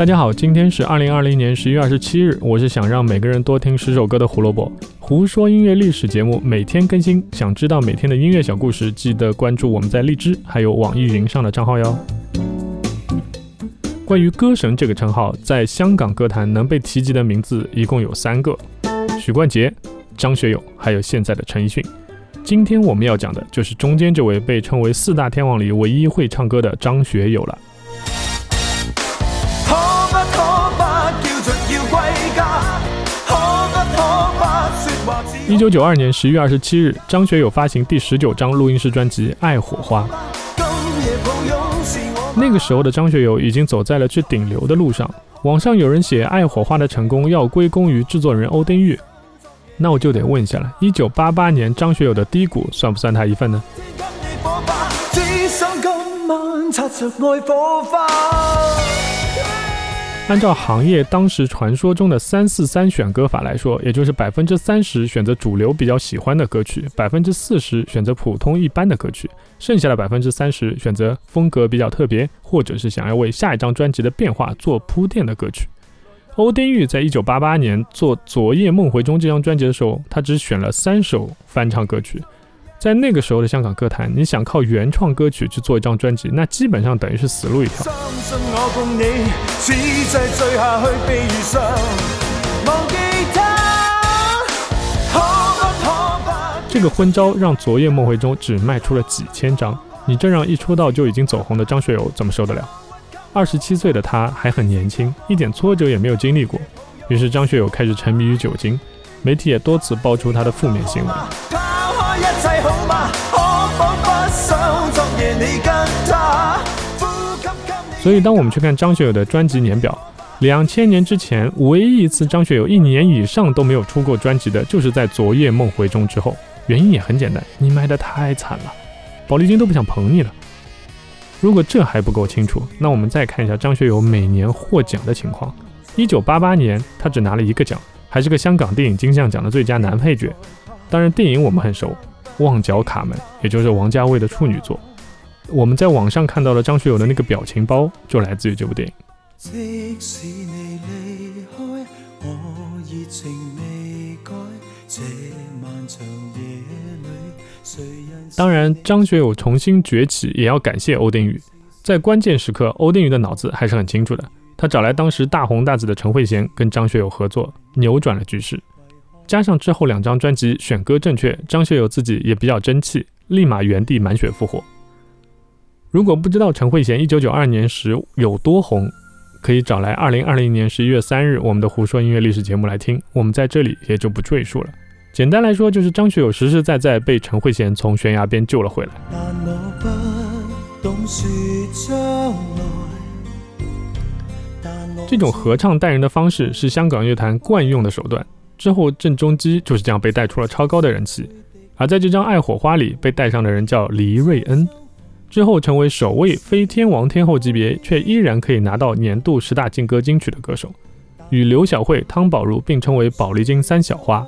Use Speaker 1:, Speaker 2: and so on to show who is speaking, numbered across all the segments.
Speaker 1: 大家好，今天是二零二零年十一月二十七日，我是想让每个人多听十首歌的胡萝卜。胡说音乐历史节目每天更新，想知道每天的音乐小故事，记得关注我们在荔枝还有网易云上的账号哟。关于歌神这个称号，在香港歌坛能被提及的名字一共有三个：许冠杰、张学友，还有现在的陈奕迅。今天我们要讲的就是中间这位被称为四大天王里唯一会唱歌的张学友了。一九九二年十月二十七日，张学友发行第十九张录音室专辑《爱火花》。那个时候的张学友已经走在了去顶流的路上。网上有人写《爱火花》的成功要归功于制作人欧丁玉，那我就得问一下了：一九八八年张学友的低谷算不算他一份呢？按照行业当时传说中的三四三选歌法来说，也就是百分之三十选择主流比较喜欢的歌曲，百分之四十选择普通一般的歌曲，剩下的百分之三十选择风格比较特别，或者是想要为下一张专辑的变化做铺垫的歌曲。欧丁玉在一九八八年做《昨夜梦回中》这张专辑的时候，他只选了三首翻唱歌曲。在那个时候的香港歌坛，你想靠原创歌曲去做一张专辑，那基本上等于是死路一条。这个昏招让《昨夜梦回》中只卖出了几千张，你这让一出道就已经走红的张学友怎么受得了？二十七岁的他还很年轻，一点挫折也没有经历过，于是张学友开始沉迷于酒精，媒体也多次爆出他的负面新闻。所以，当我们去看张学友的专辑年表，两千年之前，唯一一次张学友一年以上都没有出过专辑的，就是在《昨夜梦回中》之后。原因也很简单，你卖的太惨了，宝丽金都不想捧你了。如果这还不够清楚，那我们再看一下张学友每年获奖的情况。一九八八年，他只拿了一个奖，还是个香港电影金像奖的最佳男配角。当然，电影我们很熟。旺角卡门，也就是王家卫的处女作。我们在网上看到的张学友的那个表情包，就来自于这部电影。
Speaker 2: 即使你离开，我热情未改。这漫长夜里，谁人
Speaker 1: 当然，张学友重新崛起，也要感谢欧丁宇。在关键时刻，欧丁宇的脑子还是很清楚的。他找来当时大红大紫的陈慧娴，跟张学友合作，扭转了局势。加上之后两张专辑选歌正确，张学友自己也比较争气，立马原地满血复活。如果不知道陈慧娴一九九二年时有多红，可以找来二零二零年十一月三日我们的胡说音乐历史节目来听，我们在这里也就不赘述了。简单来说，就是张学友实实在在被陈慧娴从悬崖边救了回来。这种合唱带人的方式是香港乐坛惯用的手段。之后，郑中基就是这样被带出了超高的人气。而在这张《爱火花》里被带上的人叫黎瑞恩，之后成为首位非天王天后级别却依然可以拿到年度十大劲歌金曲的歌手，与刘晓慧、汤宝如并称为宝丽金三小花。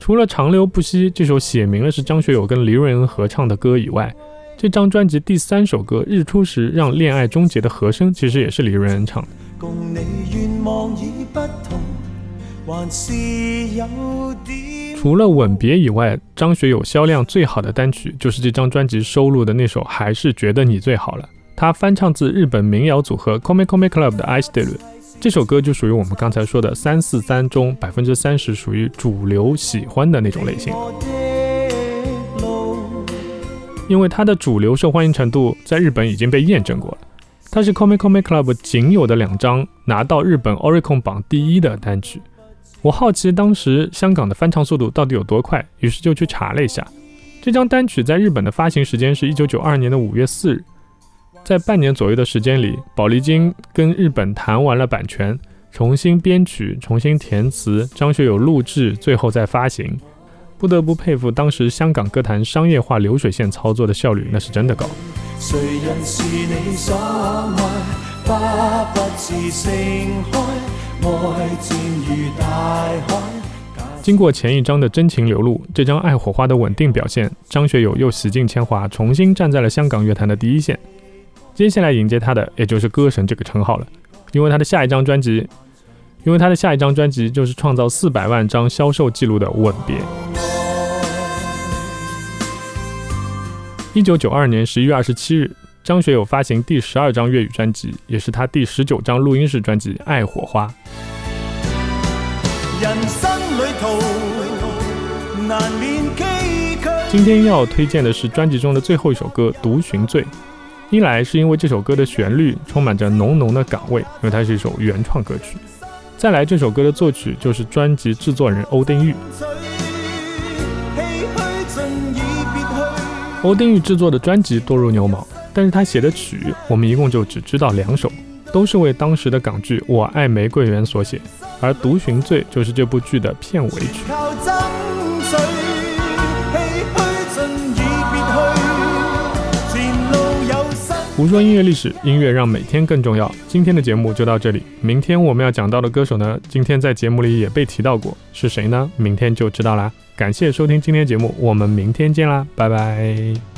Speaker 1: 除了《长流不息》这首写明了是张学友跟黎瑞恩合唱的歌以外，这张专辑第三首歌《日出时让恋爱终结》的和声其实也是黎瑞恩唱的。除了吻别以外，张学友销量最好的单曲就是这张专辑收录的那首《还是觉得你最好了》。他翻唱自日本民谣组合 Come Come Club 的《I Still》，这首歌就属于我们刚才说的三四三中百分之三十属于主流喜欢的那种类型。因为它的主流受欢迎程度在日本已经被验证过了，它是 Come Come Club 仅有的两张拿到日本 Oricon 榜第一的单曲。我好奇当时香港的翻唱速度到底有多快，于是就去查了一下。这张单曲在日本的发行时间是一九九二年的五月四日，在半年左右的时间里，宝丽金跟日本谈完了版权，重新编曲、重新填词，张学友录制，最后再发行。不得不佩服当时香港歌坛商业化流水线操作的效率，那是真的高。谁人是你所爱，花不自盛开经过前一张的真情流露，这张《爱火花》的稳定表现，张学友又洗尽铅华，重新站在了香港乐坛的第一线。接下来迎接他的，也就是歌神这个称号了。因为他的下一张专辑，因为他的下一张专辑就是创造四百万张销售记录的《吻别》。一九九二年十一月二十七日，张学友发行第十二张粤语专辑，也是他第十九张录音室专辑《爱火花》。今天要推荐的是专辑中的最后一首歌《独寻醉》。一来是因为这首歌的旋律充满着浓浓的港味，因为它是一首原创歌曲；再来这首歌的作曲就是专辑制作人欧丁玉。欧丁玉制作的专辑多如牛毛，但是他写的曲我们一共就只知道两首，都是为当时的港剧《我爱玫瑰园》所写，而《独寻醉》就是这部剧的片尾曲。胡说音乐历史，音乐让每天更重要。今天的节目就到这里，明天我们要讲到的歌手呢，今天在节目里也被提到过，是谁呢？明天就知道啦。感谢收听今天节目，我们明天见啦，拜拜。